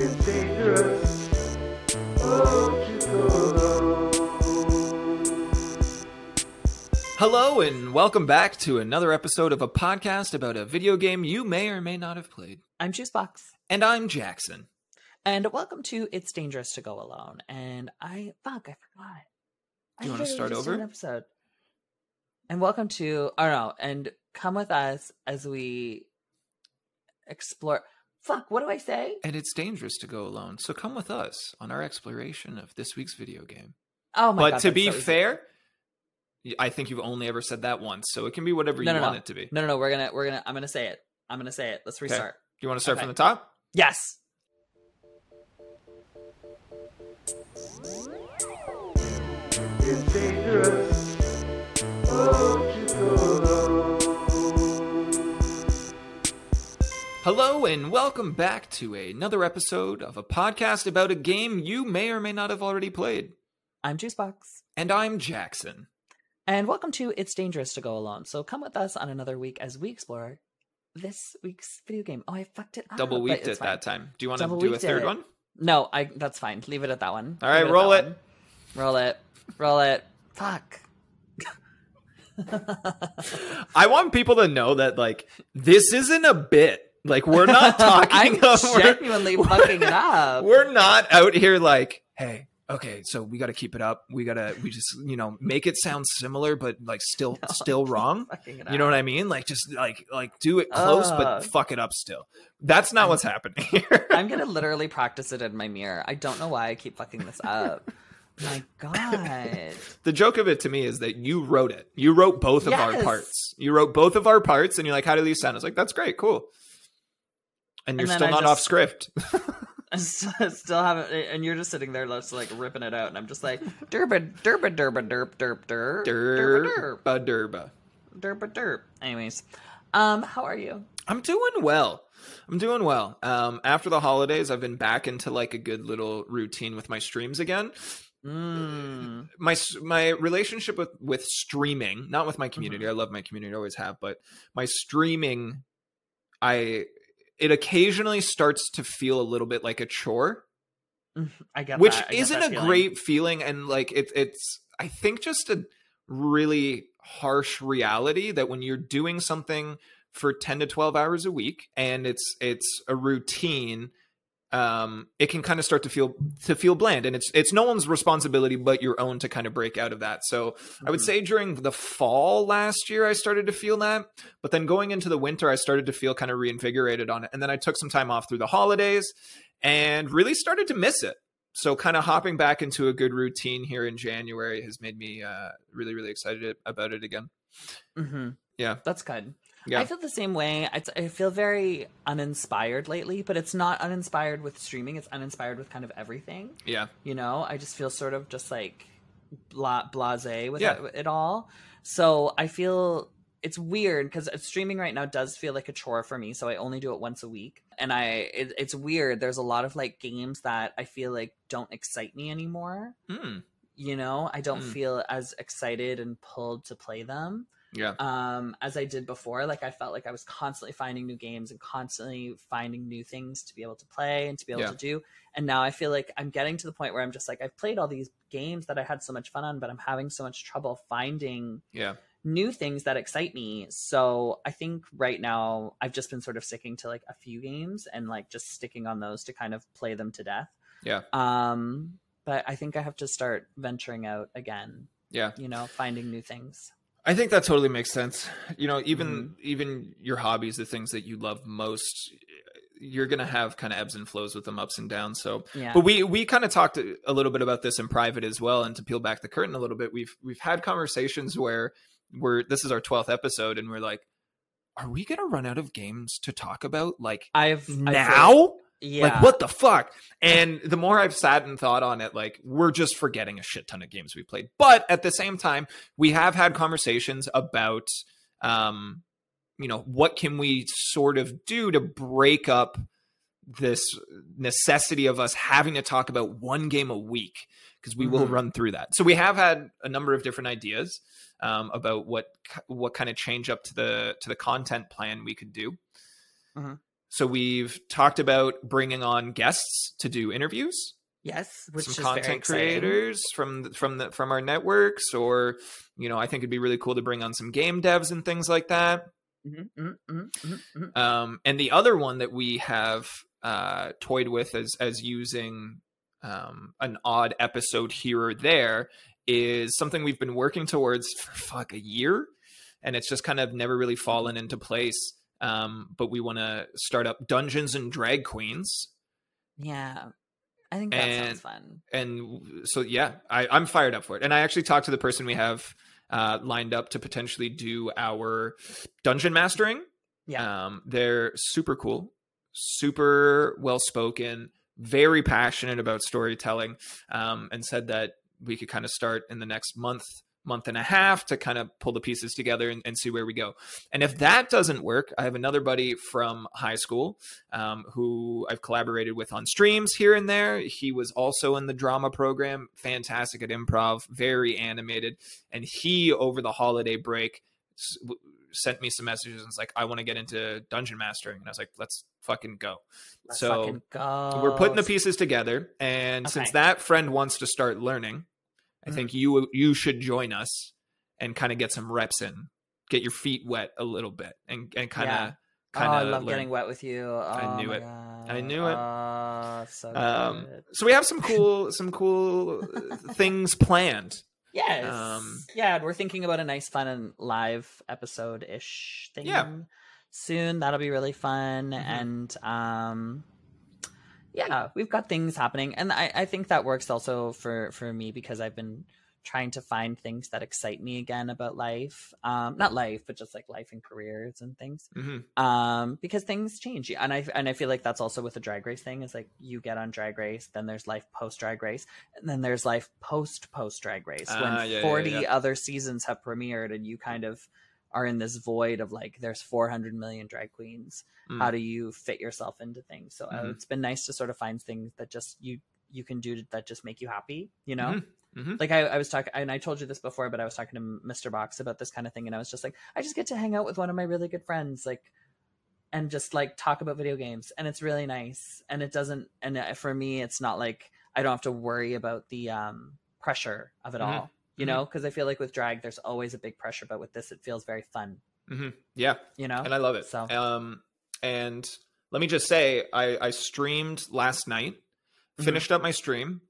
It's dangerous. Oh, to go. Hello, and welcome back to another episode of a podcast about a video game you may or may not have played. I'm Juicebox, And I'm Jackson. and welcome to It's Dangerous to Go Alone. And I fuck, I forgot. Do you wanna start over? An episode. And welcome to, oh no, and come with us as we explore. Fuck, what do I say? And it's dangerous to go alone, so come with us on our exploration of this week's video game. Oh my god. but god! to be so easy. fair, y- I think you've only ever said that once, so it can be whatever No, you no, want no. it to be. no, no, no, we're gonna, we're gonna, I'm gonna say it. I'm gonna say it. Let's restart. Do you want to start Okay. from the top? Yes. It's dangerous. Oh, Hello, and welcome back to another episode of a podcast about a game you may or may not have already played. I'm Juicebox, And I'm Jackson. and welcome to It's Dangerous to Go Alone. So come with us on another week as we explore this week's video game. Oh, I fucked it up. Double weeked it fine. that time. Do you want to do a third it. one? No, I that's fine. Leave it at that one. All right, Leave roll it. that one. Roll it. Roll it. Fuck. I want people to know that like this isn't a bit. Like we're not talking. I'm we're- genuinely fucking it up. We're not out here like, hey, okay, so we got to keep it up. We got to, we just, you know, make it sound similar, but like still, No, still wrong. You know what I mean? Like just like, like do it close, but fuck it up still. That's not what's happening here. I'm gonna literally practice it in my mirror. I don't know why I keep fucking this up. my god. the joke of it to me is that you wrote it. You wrote both of our parts. You wrote both of our parts, and you're like, how do these sound? I was like, that's great, cool. And you're still I not just- off script. I still haven't, and you're just sitting there, just like ripping it out, and I'm just like, derba, derba, derba, derp, derp, derp, derba, derp, Derba derba. derba, derp. Anyways, um, how are you? I'm doing well. I'm doing well. Um, after the holidays, I've been back into like a good little routine with my streams again. Mm. My my relationship with with streaming, not with my community. Mm-hmm. I love my community, I always have, but my streaming, I it occasionally starts to feel a little bit like a chore, mm, I get which that. I isn't a feeling. great feeling, and like it, it's I think just a really harsh reality that when you're doing something for 10 to 12 hours a week and it's it's a routine um it can kind of start to feel to feel bland and it's it's no one's responsibility but your own to kind of break out of that so i would Mhm. say during the fall last year i started to feel that but then going into the winter i started to feel kind of reinvigorated on it and then i took some time off through the holidays and really started to miss it so kind of hopping back into a good routine here in january has made me uh really really excited about it again hmm Yeah. that's good. Yeah. I feel the same way. I, I feel very uninspired lately, but it's not uninspired with streaming. It's uninspired with kind of everything. yeah You know, I just feel sort of just like bla- blase with Yeah. it, it all. So I feel it's weird because streaming right now does feel like a chore for me. So I only do it once a week, and I it, it's weird. There's a lot of like games that I feel like don't excite me anymore. Hmm. You know, I don't Mm. feel as excited and pulled to play them yeah. um as i did before like i felt like i was constantly finding new games and constantly finding new things to be able to play and to be able Yeah. to do. And now i feel like i'm getting to the point where i'm just like i've played all these games that i had so much fun on but i'm having so much trouble finding yeah. new things that excite me. So i think right now i've just been sort of sticking to like a few games and like just sticking on those to kind of play them to death. Yeah. um but i think i have to start venturing out again yeah. you know finding new things I think that totally makes sense. You know, even Mm-hmm. even your hobbies, the things that you love most, you're gonna have kind of ebbs and flows with them, ups and downs. So, yeah but we we kind of talked a little bit about this in private as well. And to peel back the curtain a little bit, we've we've had conversations where we're this is our twelfth episode, and we're like, are we gonna run out of games to talk about like i've now? Yeah. Like what the fuck? And the more I've sat and thought on it, like we're just forgetting a shit ton of games we played. But at the same time, we have had conversations about um, you know, what can we sort of do to break up this necessity of us having to talk about one game a week because we will Mhm. run through that. So we have had a number of different ideas um, about what what kind of change up to the to the content plan we could do. Mhm. So we've talked about bringing on guests to do interviews. Yes, which some content creators from the- from the from our networks or you know i think it'd be really cool to bring on some game devs and things like that. Mhm, mhm, mhm, mhm, mhm. um, and the other one that we have uh, toyed with as as using um, an odd episode here or there is something we've been working towards for fuck a year and it's just kind of never really fallen into place um, but we want to start up dungeons and drag queens Yeah, I think that And- sounds fun. and so yeah I, i'm fired up for it and i actually talked to the person we have uh, lined up to potentially do our dungeon mastering Yeah. um, they're super cool super well spoken very passionate about storytelling um, and said that we could kind of start in the next month month and a half to kind of pull the pieces together and, and see where we go. And if that doesn't work i have another buddy from high school um, who i've collaborated with on streams here and there. He was also in the drama program fantastic at improv very animated. And he over the holiday break s- w- sent me some messages and was like i want to get into dungeon mastering. And i was like let's fucking go. Let's so fucking go. we're putting the pieces together. And since that friend wants to start learning i Mhm. think you you should join us and kind of get some reps in get your feet wet a little bit and and kind of Yeah. kind oh, of I love getting wet with you. Oh, I knew it. God. I knew it. Oh, so um so we have some cool some cool uh, things planned Yes. um, yeah, we're thinking about a nice, fun, and live episode ish thing. Yeah. Soon that'll be really fun, Mhm. and um, yeah, we've got things happening, and I, I think that works also for for me because I've been trying to find things that excite me again about life. Um, not life, but just like life and careers and things. hmm um because things change and i and i feel like that's also with the drag race thing is like you get on drag race then there's life post drag race and then there's life post post drag race Ah, when yeah, yeah, 40 yeah. other seasons have premiered and you kind of are in this void of like there's 400 million drag queens Mm. how do you fit yourself into things so uh, Mhm. it's been nice to sort of find things that just you you can do that just make you happy you know Mhm. Mhm. like I, I was talking and i told you this before but i was talking to mr box about this kind of thing and i was just like i just get to hang out with one of my really good friends like and just like talk about video games and it's really nice and it doesn't and uh, for me it's not like i don't have to worry about the um pressure of it Mhm. all you Mhm. know because i feel like with drag there's always a big pressure but with this it feels very fun Mhm. yeah you know and I love it. So- Um, and let me just say, I, I streamed last night, Mhm. finished up my stream,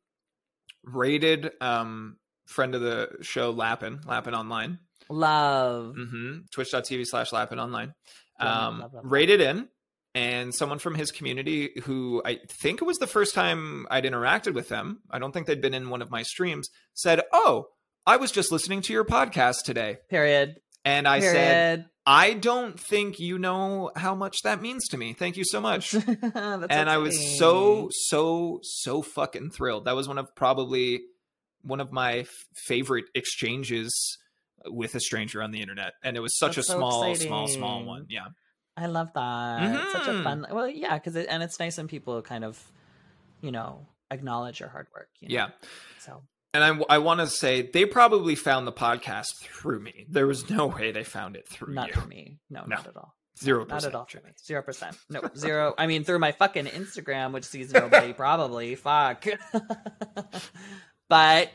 rated um, friend of the show Lappin, Lappin Online, love mm-hmm. twitch.tv slash Lappin Online, um, love, love, love. rated in. And someone from his community who I think it was the first time I'd interacted with them, I don't think they'd been in one of my streams, said, Oh, I was just listening to your podcast today. period And I period said, I don't think you know how much that means to me. Thank you so much. And I was so, so, so fucking thrilled. That was one of probably one of my f- favorite exchanges with a stranger on the internet. And it was such That's a so small, small, small one. Yeah. I love that. It's Such a Mhm. fun. Well, yeah, because it, and it's nice when people kind of, you know, acknowledge your hard work. You know? Yeah. So And I, I want to say they probably found the podcast through me. There was no way they found it through not you. me. No, No. not at all. Zero Not at all for me. Zero percent. No, zero. I mean, through my fucking Instagram, which sees nobody, probably. Fuck. but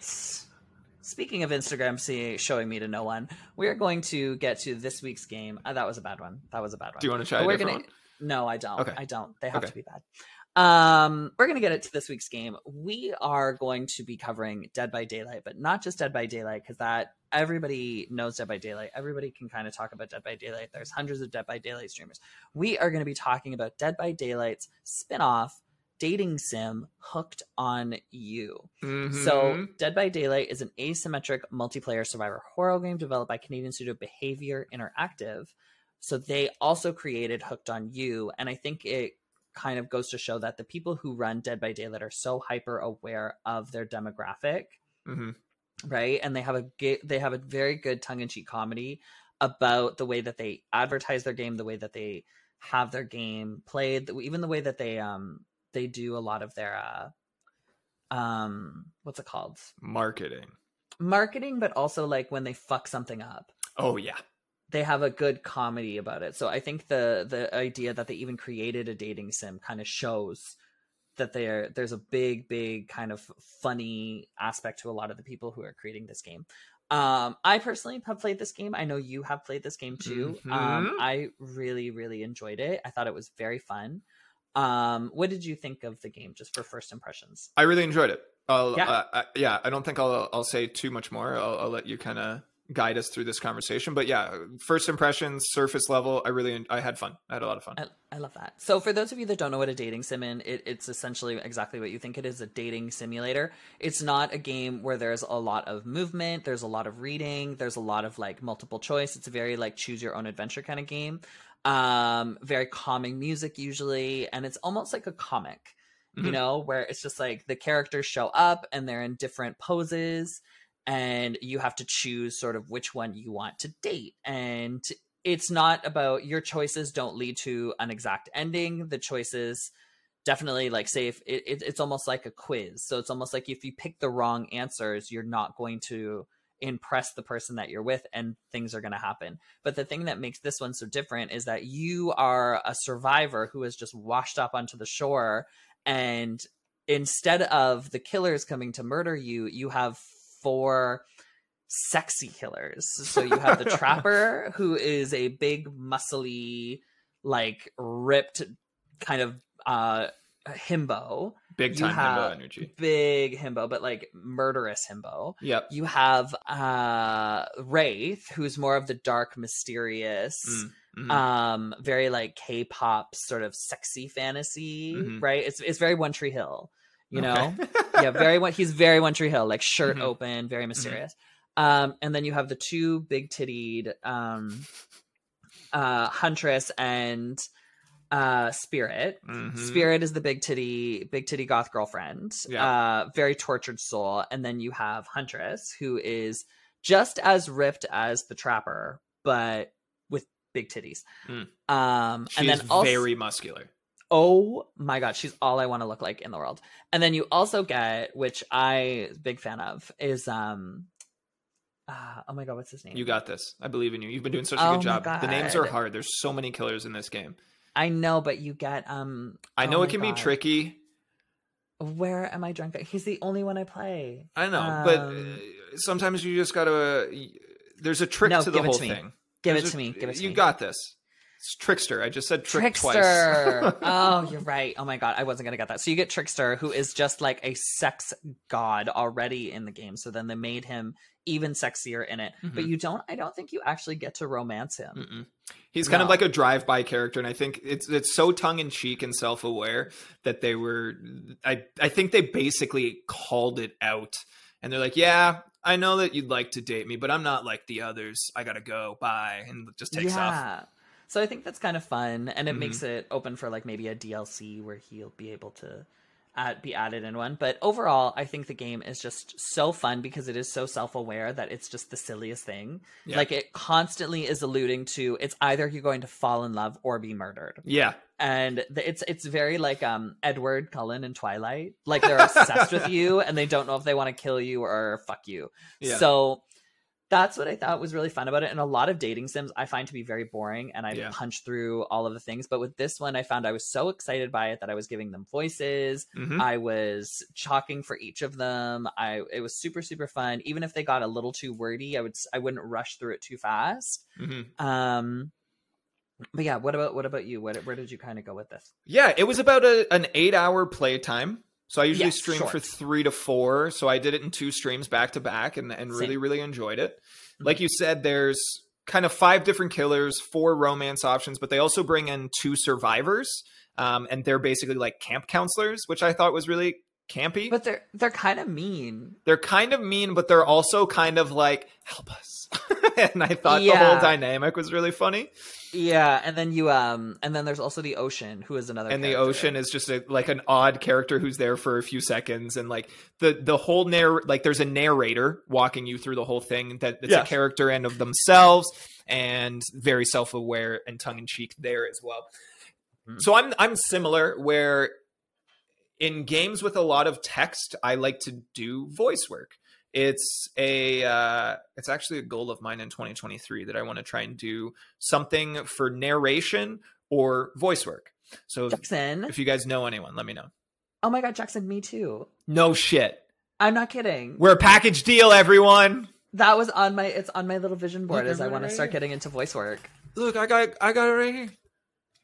speaking of Instagram see, showing me to no one, we are going to get to this week's game. Uh, that was a bad one. That was a bad one. Do you want to try But a we're different gonna. No, I don't. Okay. I don't. They have Okay. to be bad. Um, we're gonna get it to this week's game. We are going to be covering Dead by Daylight, but not just Dead by Daylight, because that everybody knows Dead by Daylight. Everybody can kind of talk about Dead by Daylight. There's hundreds of Dead by Daylight streamers. We are going to be talking about Dead by Daylight's spin-off dating sim hooked on you. one? So. Dead by Daylight is an asymmetric multiplayer survivor horror game developed by Canadian studio Behaviour Interactive. So, they also created Hooked on You, and I think it kind of goes to show that the people who run Dead by Daylight are so hyper aware of their demographic, Mhm. right? And they have a they have a very good tongue in cheek comedy about the way that they advertise their game, the way that they have their game played even the way that they um they do a lot of their uh um what's it called Marketing. marketing but also like when they fuck something up Oh yeah. They have a good comedy about it so i think the the idea that they even created a dating sim kind of shows that there there's a big big kind of funny aspect to a lot of the people who are creating this game um i personally have played this game i know you have played this game too um Mhm. i really really enjoyed it i thought it was very fun um what did you think of the game just for first impressions I really enjoyed it. I'll, Yeah. uh, I, yeah, I don't think I'll I'll say too much more. I'll, I'll let you kind of guide us through this conversation. But yeah, first impressions, surface level. I really I had fun. I had a lot of fun. I, I love that. So, for those of you that don't know what a dating sim is, it, it's essentially exactly what you think it is a dating simulator. It's not a game where there's a lot of movement, there's a lot of reading, there's a lot of like multiple choice. It's a very like choose your own adventure kind of game. Um, very calming music usually, and it's almost like a comic, you Mhm. know, where it's just like the characters show up and they're in different poses. And you have to choose sort of which one you want to date. And it's not about your choices don't lead to an exact ending. The choices definitely like say if it, it, it's almost like a quiz. So it's almost like if you pick the wrong answers you're not going to impress the person that you're with and things are going to happen. But the thing that makes this one so different is that you are a survivor who has just washed up onto the shore and instead of the killers coming to murder you you have four sexy killers. So you have the trapper, who is a big, muscly, like ripped kind of uh himbo. Big time himbo energy. Big himbo, but like murderous himbo. Yep. You have uh Wraith, who's more of the dark, mysterious, Mm, mhm. um, very like K-pop sort of sexy fantasy, Mhm. right? It's it's very One Tree Hill, you know Okay. yeah, very one. He's very One Tree Hill, like shirt Mhm. open, very mysterious. Um, and then you have the two big tittied um, uh, Huntress and uh, Spirit. Mhm. Spirit is the big titty, big titty goth girlfriend. Yeah. Uh, very tortured soul. And then you have Huntress, who is just as ripped as the Trapper, but with big titties. Mm. Um, She and then also, very muscular. Oh my god, she's all I want to look like in the world. And then you also get, which I big fan of, is um uh, oh my god, what's his name? You got this. I believe in you. You've been doing such a Oh good job. The names are hard. There's so many killers in this game. I know, but you get um I oh know my it can God. be tricky. Where am I drunk? He's the only one I play. I know, but Um, uh, sometimes you just gotta. Uh, there's a trick No, to the give it whole to me. thing. Give There's it a- to me. Give it to you me. You got this. It's trickster. I just said trick Trickster. twice. oh, you're right. Oh my god, I wasn't gonna get that. So you get Trickster, who is just like a sex god already in the game. So then they made him even sexier in it. But Mhm. you don't. I don't think you actually get to romance him. Mm-mm. He's kind of like a drive-by character, and I think it's it's so tongue-in-cheek and self-aware that they were. I I think they basically called it out, and they're like, "Yeah, I know that you'd like to date me, but I'm not like the others. I gotta go. Bye," and just takes off. So I think that's kind of fun, and it Mhm. makes it open for like maybe a DLC where he'll be able to add, be added in one. But overall, I think the game is just so fun because it is so self-aware that it's just the silliest thing. Yeah. Like it constantly is alluding to it's either you're going to fall in love or be murdered, Yeah, and the, it's it's very like um Edward Cullen in Twilight. Like they're obsessed with you, and they don't know if they want to kill you or fuck you. yeah. So that's what I thought was really fun about it. And a lot of dating sims I find to be very boring and I Yeah. punch through all of the things. But with this one, I found I was so excited by it that I was giving them voices. Mhm. I was chalking for each of them. I it was super, super fun. Even if they got a little too wordy, I would I wouldn't rush through it too fast. Mhm. Um but yeah, what about what about you? What where did you kind of go with this? Yeah, it was about a, an eight hour playtime. So I usually Yes, stream short. for three to four. So I did it in two streams back to back and, and really, Same. really enjoyed it. Mhm. Like you said, there's kind of five different killers, four romance options, but they also bring in two survivors. Um, and they're basically like camp counselors, which I thought was really campy. But they're they're kind of mean. they're kind of mean, but they're also kind of like, help us. and I thought the whole dynamic was really funny. Yeah, and then you um and then there's also the ocean who is another and the ocean is just a, like an odd character who's there for a few seconds and like the the whole narr like there's a narrator walking you through the whole thing that it's Yes. a character and of themselves and very self-aware and tongue-in-cheek there as well. Mhm. So I'm I'm similar where in games with a lot of text, I like to do voice work. It's a uh, it's actually a goal of mine in 2023 that I want to try and do something for narration or voice work. So if, Jackson. if you guys know anyone, let me know. Oh my god, Jackson, me too. No shit. I'm not kidding. We're a package deal, everyone. that was on my it's on my little vision board Look, as I want it to start here. getting into voice work. Look, I got I got it right here.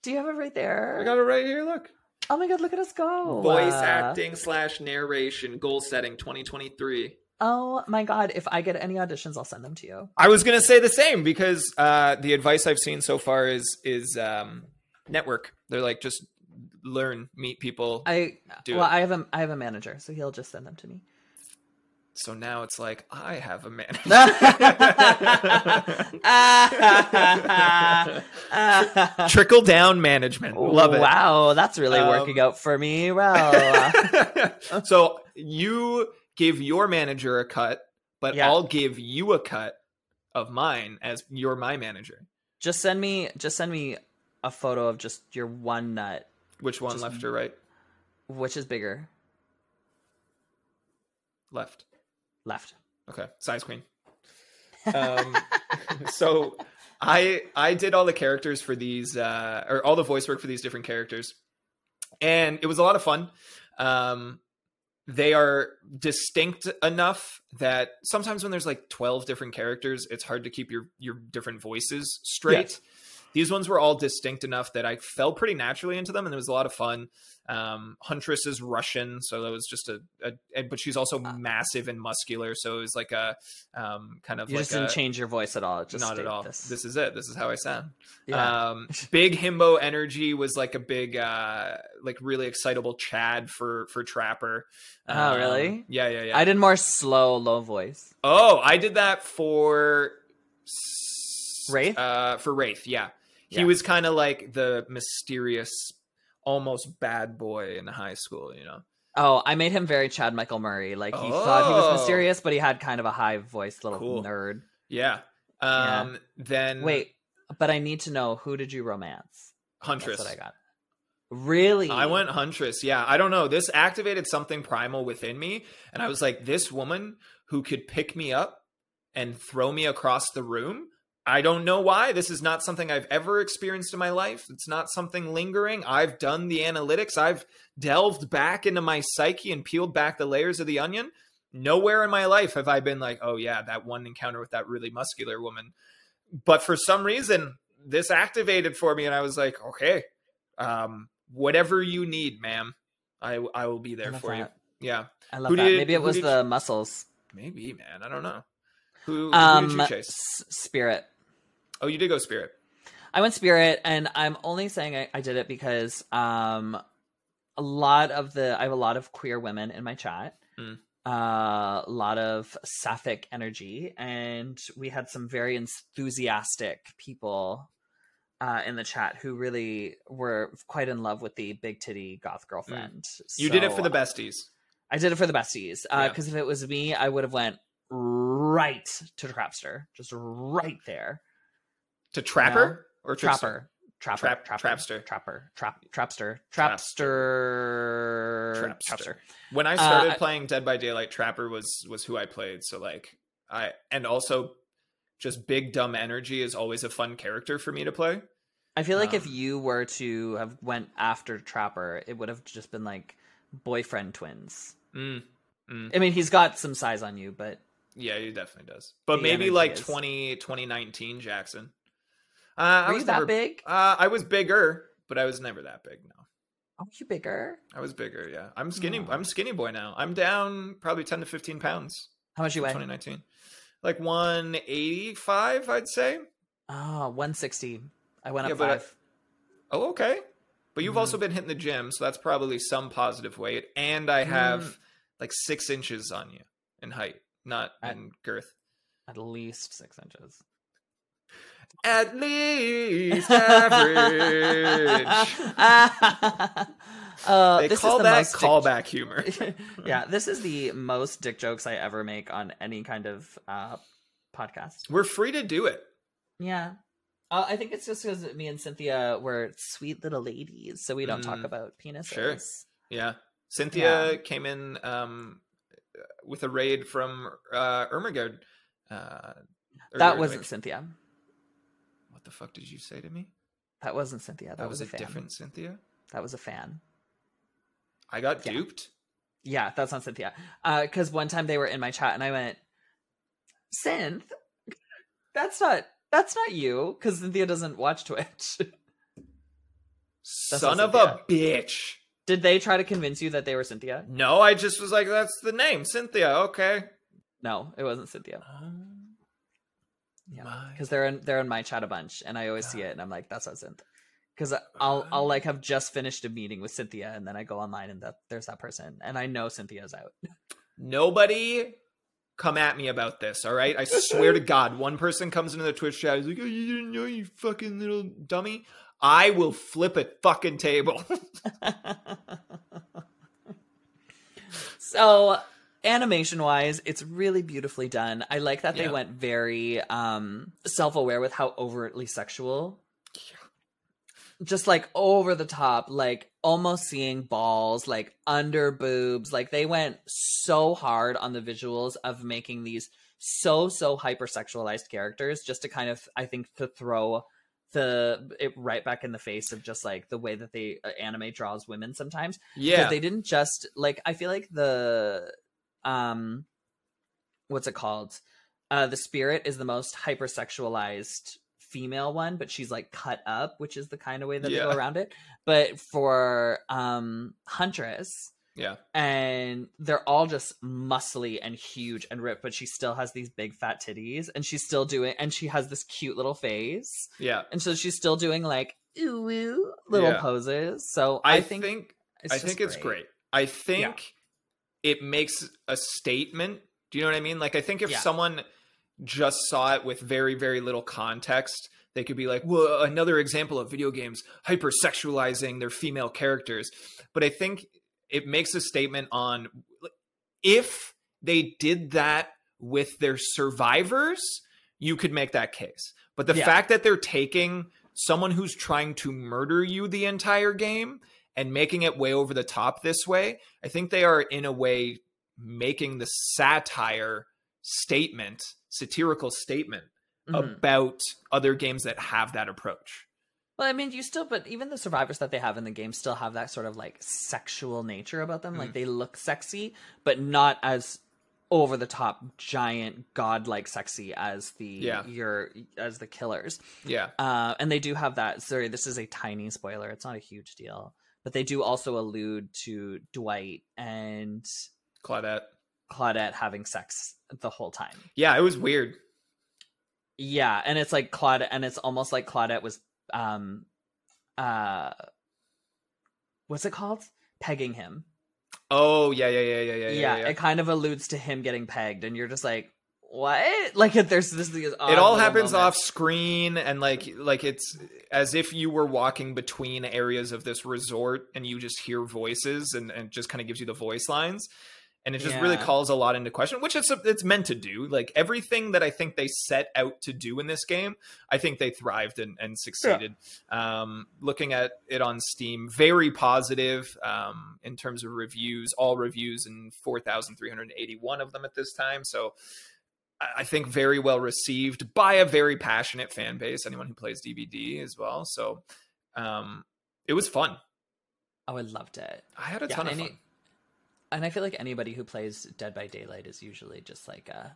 Do you have it right there? I got it right here. Look. oh my god, look at us go. Voice Uh, acting slash narration goal setting 2023. Oh my god, if I get any auditions, I'll send them to you. I was gonna say the same because uh, the advice I've seen so far is is um, network. They're like just learn, meet people. I Do well, it. I have a I have a manager, so he'll just send them to me. so now it's like I have a manager. Trickle down management. Love it. Wow, that's really Um, working out for me. Well, so you give your manager a cut, but Yeah. I'll give you a cut of mine as you're my manager. just send me just send me a photo of just your one nut. Which one, Just- left or right? Which is bigger? Left. Left. Okay, size queen. Um, so I I did all the characters for these uh, or all the voice work for these different characters, and it was a lot of fun. Um, they are distinct enough that sometimes when there's like 12 different characters it's hard to keep your your different voices straight Yes. These ones were all distinct enough that i fell pretty naturally into them and it was a lot of fun um huntress is russian so that was just a, a but she's also Uh. massive and muscular so it was like a um kind of You like just didn't a, change your voice at all. Just not at all This. this is it this is how i sound yeah. um big himbo energy was like a big uh like really excitable chad for for trapper Oh, Um, really? yeah yeah yeah I did more slow, low voice. oh i did that for Wraith? uh for wraith yeah he Yeah. was kind of like the mysterious almost bad boy in high school you know Oh, I made him very Chad Michael Murray. Like he thought he was Oh. mysterious, but he had kind of a high voice little Cool. nerd. yeah um then Wait, but I need to know who did you romance? huntress That's what I got. Really? I went Huntress. Yeah, I don't know. This activated something primal within me, and I was like, this woman who could pick me up and throw me across the room. I don't know why. This is not something I've ever experienced in my life. It's not something lingering. I've done the analytics. I've delved back into my psyche and peeled back the layers of the onion. Nowhere in my life have I been like, oh, yeah, that one encounter with that really muscular woman. But for some reason, this activated for me, and I was like, okay, um, whatever you need, ma'am, I I will be there for you. Yeah, I love Who that. did- Maybe it was the muscles. maybe, man. I don't know. Who, who Um, did you chase? S- Spirit. Oh, you did go Spirit. I went Spirit, and I'm only saying I, I did it because um, a lot of the I have a lot of queer women in my chat, Mm. uh, a lot of sapphic energy, and we had some very enthusiastic people uh, in the chat who really were quite in love with the big titty goth girlfriend. You did it for the besties. I did it for the besties Yeah. because if it was me, I would have went right to Trapster, just right there. To Trapper or Trapper. Trapper, Trap- trapper, Trapster. trapper, trap, trapster, Trapster. trapster, Trapster. When I started Uh, playing Dead by Daylight, Trapper was was who I played. So like I and also just big dumb energy is always a fun character for me to play. I feel like if Um, you were to have went after Trapper, it would have just been like boyfriend twins. Mm. Mm. I mean, he's got some size on you, but Yeah, he definitely does. But The maybe like is- 20, 2019 Jackson. Uh, I were was you that never, big? Uh, I was bigger, but I was never that big. No, Oh, you bigger? I was bigger. Yeah, I'm skinny. Oh. I'm skinny boy now. I'm down probably ten to fifteen pounds. How much you weigh? 2019, like 185, I'd say. Oh, 160. I went Yeah, up but I- five. Oh, okay. But you've Mhm. also been hitting the gym, so that's probably some positive weight. And I have Mm. like six inches on you in height, not I- in girth. At least six inches. At least average. uh, they this call is the that callback humor. yeah, this is the most dick jokes I ever make on any kind of uh, podcast. We're free to do it. Yeah. Uh, I think it's just because me and Cynthia were sweet little ladies, so we don't talk Mm, about penises. sure. Yeah. Cynthia came in um, with a raid from uh, Ermagerd. Uh, That wasn't Cynthia. What the fuck did you say to me? That wasn't Cynthia. That, That, was, was, a fan. different Cynthia. That was a fan. I got Yeah. duped. Yeah, that's not Cynthia. Because one time they were in my chat and I went, Synth, that's not that's not you. Because Cynthia doesn't watch Twitch. Son of a bitch. Did they try to convince you that they were Cynthia? No, I just was like, that's the name, Cynthia. Okay. No, it wasn't Cynthia. Oh yeah, because they're in they're in my chat a bunch, and I always see it, and I'm like, that's not Synth. Because I'll I'll like have just finished a meeting with Cynthia, and then I go online, and that there's that person, and I know Cynthia's out. Nobody come at me about this, all right? I swear to God, one person comes into the Twitch chat, is like, oh, you didn't know, you fucking little dummy. I will flip a fucking table. so animation wise it's really beautifully done i like that they Yeah. went very um self-aware with how overtly sexual just like over the top like almost seeing balls like under boobs like they went so hard on the visuals of making these so so hypersexualized characters just to kind of i think to throw the it right back in the face of just like the way that they uh, anime draws women sometimes. Because yeah. they didn't just like i feel like the um what's it called? Uh the spirit is the most hypersexualized female one but she's like cut up which is the kind of way that they go around it. But for um huntress yeah. and they're all just muscly and huge and ripped but she still has these big fat titties and she's still doing and she has this cute little face Yeah. and so she's still doing like ooh, ooh little Yeah. poses so I, i, think, think, it's I think it's great. I think it makes a statement. Do you know what I mean? Like I think if Yeah. someone just saw it with very very little context, they could be like, "Well, another example of video games hypersexualizing their female characters." But I think it makes a statement on if they did that with their survivors, you could make that case. But the Yeah. fact that they're taking someone who's trying to murder you the entire game and making it way over the top this way, I think they are in a way making the satire statement, satirical statement Mhm. about other games that have that approach. Well, I mean, you still, but even the survivors that they have in the game still have that sort of like sexual nature about them. Mm. Like they look sexy, but not as over the top, giant, godlike sexy as the Yeah. your as the killers. Yeah. Uh, and they do have that. Sorry, this is a tiny spoiler. It's not a huge deal, but they do also allude to Dwight and Claudette. Claudette having sex the whole time. Yeah, it was weird. Yeah, and it's like Claudette, and it's almost like Claudette was, um, uh, what's it called? Pegging him. Oh, yeah, yeah, yeah, yeah, yeah. Yeah, yeah, it kind of alludes to him getting pegged, and you're just like, what? Like, there's this. These it all happens off screen and like like it's as if you were walking between areas of this resort and you just hear voices and, and it just kind of gives you the voice lines and it just really calls a lot into question which it's it's meant to do like everything that i think they set out to do in this game i think they thrived and, and succeeded um, looking at it on steam very positive um, in terms of reviews all reviews and 4381 of them at this time so I think very well received by a very passionate fan base. Anyone who plays DBD as well. So um, it was fun. Oh, I loved it. I had a Yeah, ton of fun. And I feel like anybody who plays Dead by Daylight is usually just like a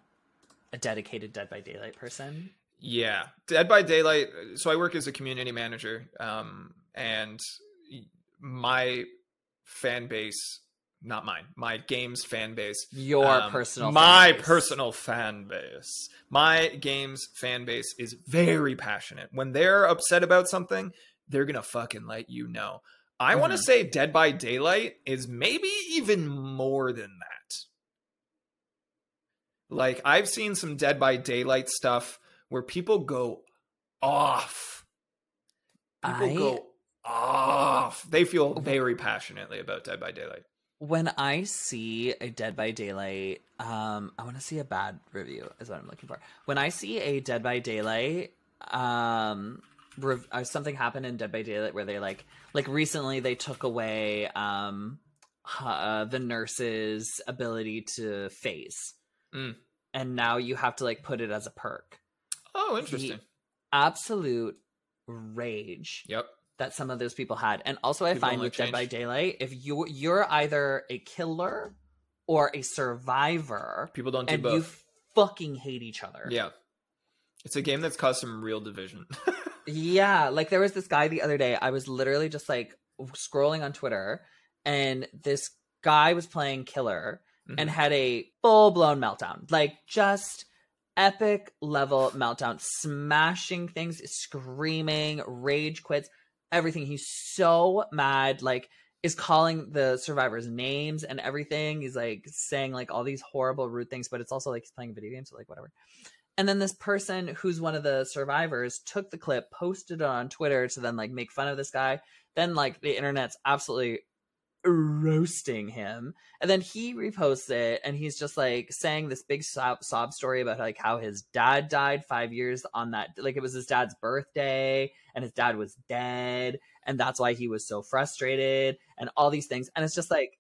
a dedicated Dead by Daylight person. Yeah, Dead by Daylight. So I work as a community manager, um, and my fan base, not mine, my games fan base, Your um, personal, my fan base. personal fan base, my games fan base is very passionate. When they're upset about something, they're gonna fucking let you know. I want to say Dead by Daylight is maybe even more than that. Like I've seen some Dead by Daylight stuff where people go off. People I- go off. They feel very passionately about Dead by Daylight. when I see a Dead by Daylight, um, I want to see a bad review is what I'm looking for. When I see a Dead by Daylight um rev- uh, something happened in Dead by Daylight where they like like recently they took away um uh, the nurse's ability to phase. Mm. And now you have to like put it as a perk. Oh, interesting. Absolute rage Yep. that some of those people had. And also I People find with like Dead by. Daylight, if you you're either a killer or a survivor People don't do and both. you fucking hate each other. Yeah. It's a game that's caused some real division. Yeah, like there was this guy the other day. I was literally just like scrolling on Twitter, and this guy was playing Killer and Mhm. had a full blown meltdown. Like just epic level meltdown, smashing things, screaming, rage quits, everything. He's so mad, like is calling the survivors names and everything. He's like saying like all these horrible rude things, but it's also like he's playing a video game, so like whatever. And then this person who's one of the survivors took the clip, posted it on Twitter to then like make fun of this guy. Then like the internet's absolutely roasting him. And then he reposts it and he's just like saying this big sob, sob story about like how his dad died 5 years on that like it was his dad's birthday and his dad was dead and that's why he was so frustrated and all these things. And it's just like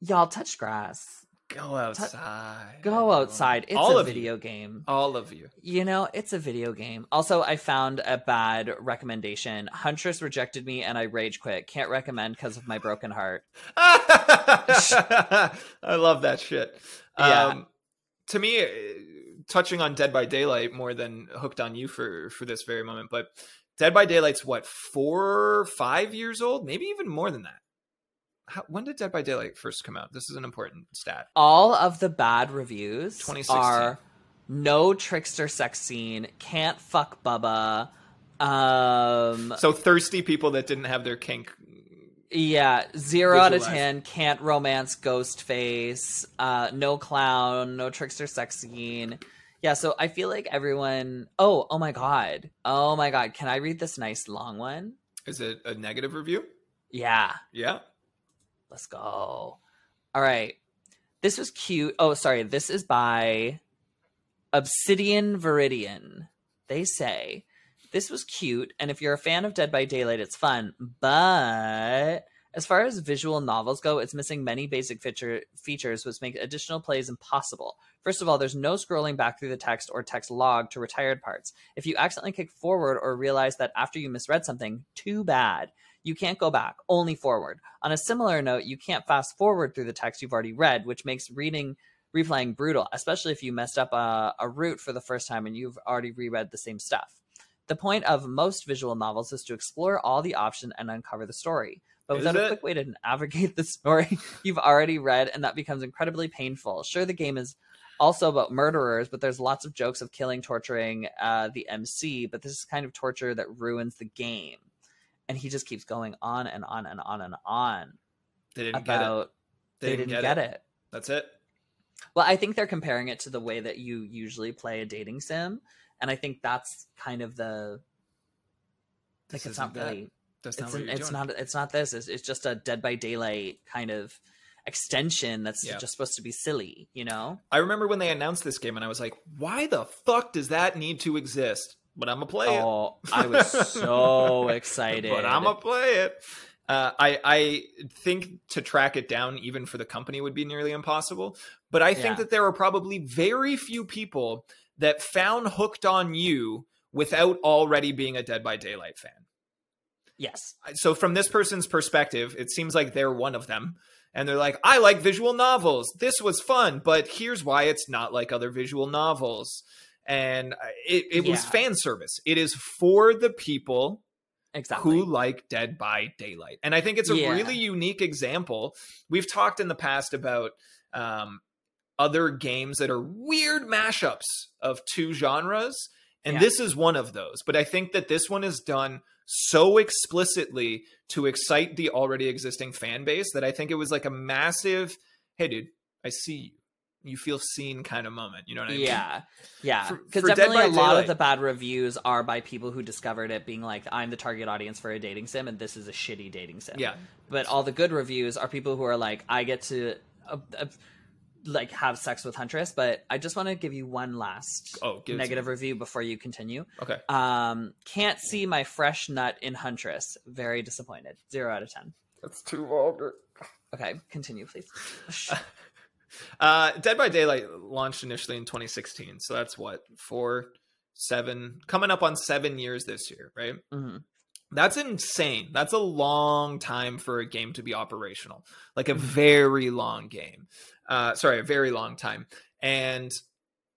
y'all touch grass. Go outside. Go outside. It's All a of you. video game. All of you. You know, it's a video game. Also, I found a bad recommendation. Huntress rejected me and I rage quit. Can't recommend because of my broken heart. I love that shit. Yeah. Um, to me, uh, touching on Dead by Daylight more than hooked on you for for this very moment, but Dead by Daylight's what four, five years old, maybe even more than that. How, when did Dead by Daylight first come out? This is an important stat. All of the bad reviews 2016. are no trickster sex scene, can't fuck Bubba. Um So thirsty people that didn't have their kink. yeah, zero out of ten, can't romance Ghostface, uh, no clown, no trickster sex scene. Yeah, so I feel like everyone oh, oh my god. Oh my god, can I read this nice long one? Is it a negative review? Yeah. Yeah. Let's go. All right. This was cute. Oh, sorry. This is by Obsidian Viridian. They say this was cute, and if you're a fan of Dead by Daylight, it's fun. But as far as visual novels go, it's missing many basic feature features, which make additional plays impossible. First of all, there's no scrolling back through the text or text log to retired parts. If you accidentally kick forward or realize that after you misread something, too bad. You can't go back, only forward. On a similar note, you can't fast forward through the text you've already read, which makes reading replaying brutal, especially if you messed up a, a route for the first time and you've already reread the same stuff. The point of most visual novels is to explore all the options and uncover the story. But without a quick way to navigate the story you've already read, and that becomes incredibly painful. Sure, the game is also about murderers, but there's lots of jokes of killing, torturing uh, the MC, but this is kind of torture that ruins the game. And he just keeps going on and on and on and on They didn't get it. about they, didn't, get, it. That's it. Well, I think they're comparing it to the way that you usually play a dating sim, and I think that's kind of the like This it's not that. really That's not it's an, it's not it's not this it's, it's just a Dead by Daylight kind of extension that's Yeah. just supposed to be silly, you know? I remember when they announced this game, and I was like, "Why the fuck does that need to exist?" But I'm gonna play it. Oh, I was so excited. But I'm gonna play it. Uh, I I think to track it down, even for the company, would be nearly impossible. But I think Yeah. that there are probably very few people that found Hooked on You without already being a Dead by Daylight fan. yes. so from this person's perspective, it seems like they're one of them. And they're like, I like visual novels. This was fun, but here's why it's not like other visual novels. And uh, it, it was fan service. It is for the people Exactly. who like Dead by Daylight. And I think it's a Yeah. really unique example. We've talked in the past about um, other games that are weird mashups of two genres. And Yeah. this is one of those. But I think that this one is done so explicitly to excite the already existing fan base that I think it was like a massive, hey, dude, I see you. You feel seen kind of moment. You know what I mean? Yeah, yeah. Because for Dead definitely by a lot Daylight- of the bad reviews are by people who discovered it being like, I'm the target audience for a dating sim, and this is a shitty dating sim. Yeah. But all the good reviews are people who are like, I get to. Uh, uh, like have sex with Huntress, but I just want to give you one last Oh, give it to negative review before you continue. Okay. Um, can't see my fresh nut in Huntress. Very disappointed. Zero out of ten. That's too vulgar. Okay, continue, please. Uh, Dead by Daylight launched initially in 2016, so that's what four, seven, coming up on seven years this year, right? Mhm. That's insane. That's a long time for a game to be operational, like a very long game. Uh, sorry, a very long time. And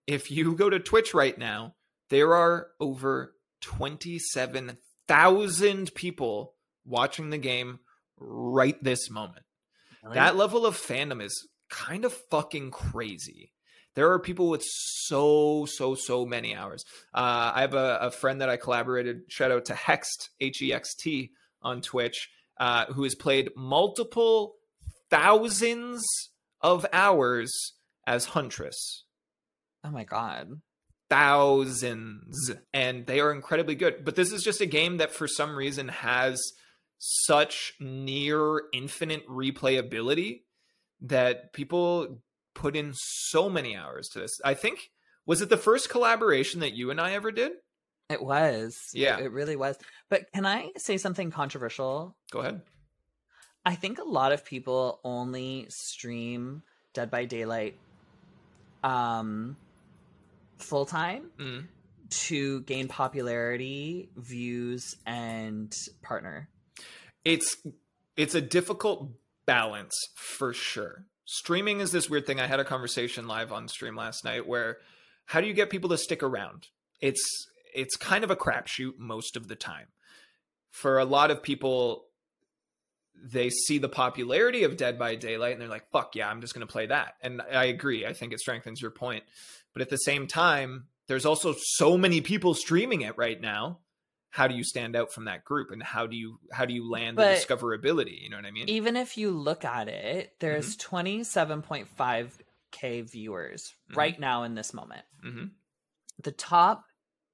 if you go to Twitch right now, there are over 27,000 people watching the game right this moment. That level of fandom is kind of fucking crazy. There are people with so, so, so many hours. Uh, I have a, a friend that I collaborated, shout out to Hext, H E X T, on Twitch, uh, who has played multiple thousands of hours as Huntress. oh my god. Thousands. And they are incredibly good. But this is just a game that, for some reason, has such near infinite replayability that people put in so many hours to this. I think was it the first collaboration that you and I ever did? It was. Yeah. It really was. But can I say something controversial? Go ahead. I think a lot of people only stream Dead by Daylight um full time Mm. to gain popularity, views, and partner. It's it's a difficult balance for sure. Streaming is this weird thing. I had a conversation live on stream last night where how do you get people to stick around? It's it's kind of a crapshoot most of the time. For a lot of people, they see the popularity of Dead by Daylight and they're like, fuck yeah, I'm just going to play that. And I agree. I think it strengthens your point. But at the same time, there's also so many people streaming it right now. How do you stand out from that group and how do you how do you land the discoverability? You know what I mean? Even if you look at it, there's Mm-hmm. 27.5k viewers Mhm. right now in this moment. hmm The top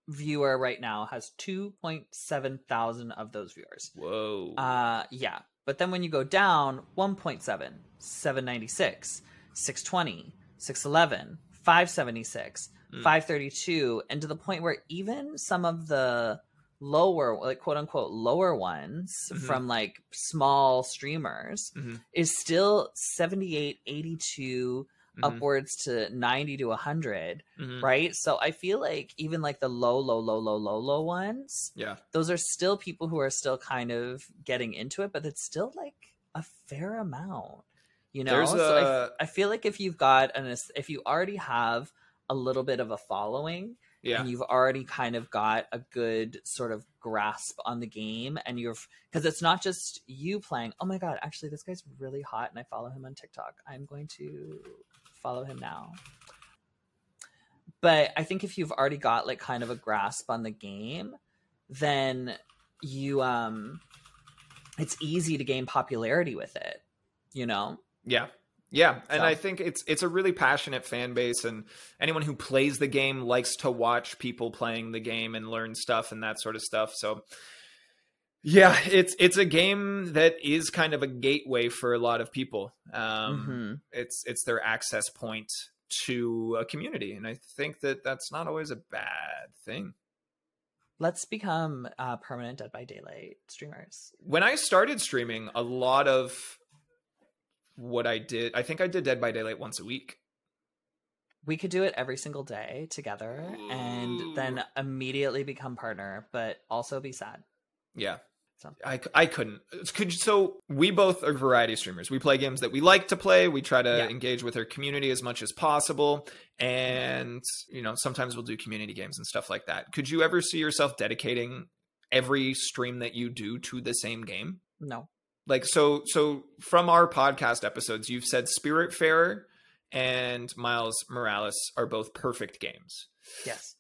viewer right now has 2.7 thousand of those viewers. Whoa. Uh yeah. But then when you go down 1.7, 796, 620, 611, 576, Mm. 532 and to the point where even some of the lower like quote unquote lower ones Mhm. from like small streamers Mhm. is still 78 82 Mhm. upwards to 90 to 100 Mhm. right so i feel like even like the low low low low low low ones Yeah. those are still people who are still kind of getting into it, but it's still like a fair amount, you know. There's so I a- f- I feel like if you've got an if you already have a little bit of a following Yeah. and you've already kind of got a good sort of grasp on the game, and you've because it's not just you playing. Oh my god, actually, this guy's really hot, and I follow him on TikTok. I'm going to follow him now. But I think if you've already got like kind of a grasp on the game, then you um it's easy to gain popularity with it, you know? Yeah. Yeah, and So- I think it's it's a really passionate fan base and anyone who plays the game likes to watch people playing the game and learn stuff and that sort of stuff. So yeah, it's it's a game that is kind of a gateway for a lot of people. Um Mhm. it's it's their access point to a community and I think that that's not always a bad thing. Let's become uh, permanent Dead by Daylight streamers. when I started streaming, a lot of what I did, I think I did Dead by Daylight once a week. We could do it every single day together and then immediately become partner, but also be sad. Yeah. So- I, I couldn't. Could so we both are variety streamers. We play games that we like to play. We try to Yeah. engage with our community as much as possible, and you know sometimes we'll do community games and stuff like that. Could you ever see yourself dedicating every stream that you do to the same game? No. Like so so from our podcast episodes you've said spiritfarer and miles morales are both perfect games Yes.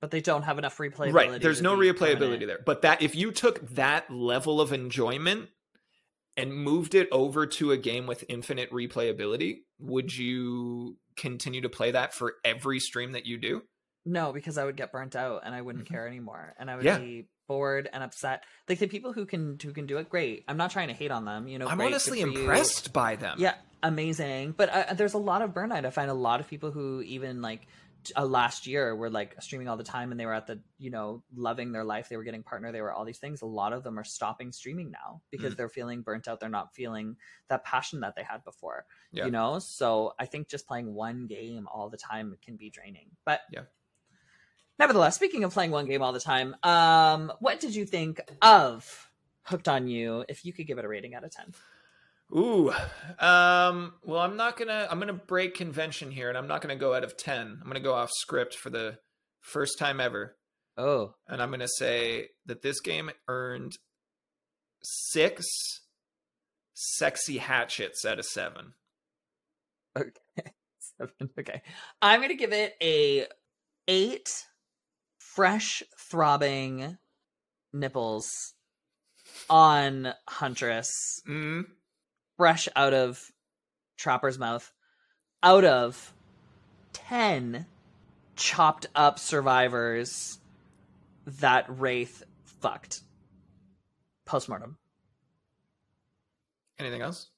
But they don't have enough replayability. right there's no replayability permanent. there but that if you took that level of enjoyment and moved it over to a game with infinite replayability would you continue to play that for every stream that you do No, because I would get burnt out and I wouldn't Mhm. care anymore, and I would Yeah. be bored and upset. Like the people who can who can do it, great. I'm not trying to hate on them. You know, i'm great, honestly for you. impressed by them Yeah, amazing. But uh, there's a lot of burnout. I find a lot of people who even like uh, last year were like streaming all the time and they were at the you know loving their life. They were getting partner. They were all these things. A lot of them are stopping streaming now because Mm. they're feeling burnt out. They're not feeling that passion that they had before. Yeah. You know. So I think just playing one game all the time can be draining. But Yeah. Nevertheless, speaking of playing one game all the time, um, what did you think of Hooked on You? If you could give it a rating out of ten. Ooh. Um, well, I'm not gonna. I'm gonna break convention here, and I'm not gonna go out of ten. I'm gonna go off script for the first time ever, Oh, and I'm gonna say that this game earned six sexy hatchets out of seven. okay. Seven. Okay. I'm gonna give it a eight fresh throbbing nipples on Huntress, Mm. fresh out of Trapper's mouth, out of ten chopped up survivors that Wraith fucked. Postmortem. Anything else?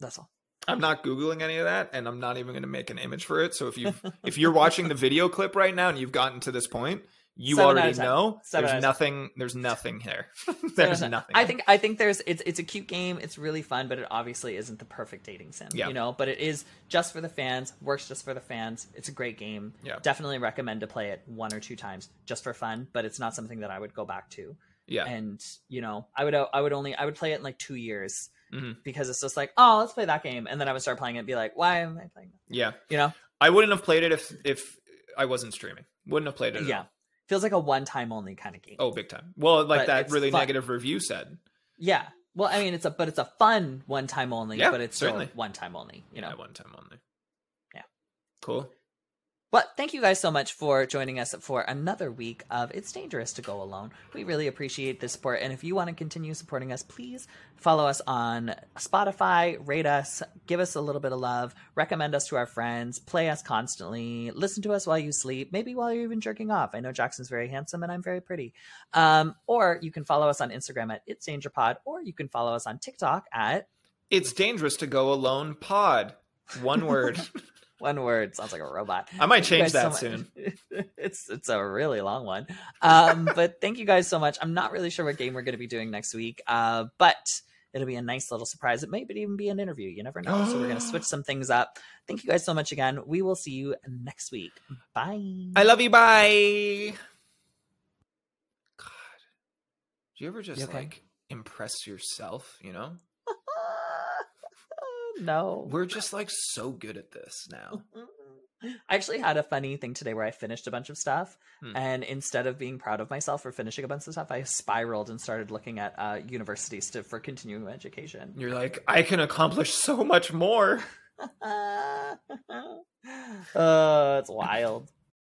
That's all. I'm not googling any of that, and I'm not even going to make an image for it. So if you if you're watching the video clip right now and you've gotten to this point, you Seven already know there's nothing. There's nothing here. There's no, no. nothing. I think I think there's it's it's a cute game. It's really fun, but it obviously isn't the perfect dating sim. Yeah. You know, but it is just for the fans. Works just for the fans. It's a great game. Yeah. Definitely recommend to play it one or two times just for fun. But it's not something that I would go back to. yeah. And you know, I would I would only I would play it in like two years Mhm. because it's just like oh let's play that game, and then I would start playing it and be like why am I playing that? Yeah. You know, I wouldn't have played it if if I wasn't streaming. Wouldn't have played it. yeah. Feels like a one time only kind of game. Oh, big time. Well, like But that really fun. negative review said. Yeah. Well, I mean, it's a but it's a fun one time only. Yeah, but it's certainly. one time only. You know. At one time only. Yeah. Cool. But thank you guys so much for joining us for another week of It's Dangerous to Go Alone. We really appreciate the support. And if you want to continue supporting us, please follow us on Spotify, rate us, give us a little bit of love, recommend us to our friends, play us constantly, listen to us while you sleep, maybe while you're even jerking off. I know Jackson's very handsome and I'm very pretty. Um, or you can follow us on Instagram at It's Danger Pod, or you can follow us on TikTok at It's dangerous to go alone. Pod. One word. one word. Sounds like a robot. I might Thank change that so soon. it's it's a really long one. Um, but thank you guys so much. I'm not really sure what game we're going to be doing next week, uh, but it'll be a nice little surprise. It may even be an interview. You never know. so we're going to switch some things up. Thank you guys so much again. We will see you next week. Bye. I love you. Bye. God. Do you ever just You okay? like impress yourself? You know, no. we're just like so good at this now. I actually had a funny thing today where I finished a bunch of stuff, Hmm. and instead of being proud of myself for finishing a bunch of stuff, I spiraled and started looking at uh, universities to, for continuing education. You're like, I can accomplish so much more. uh, it's wild.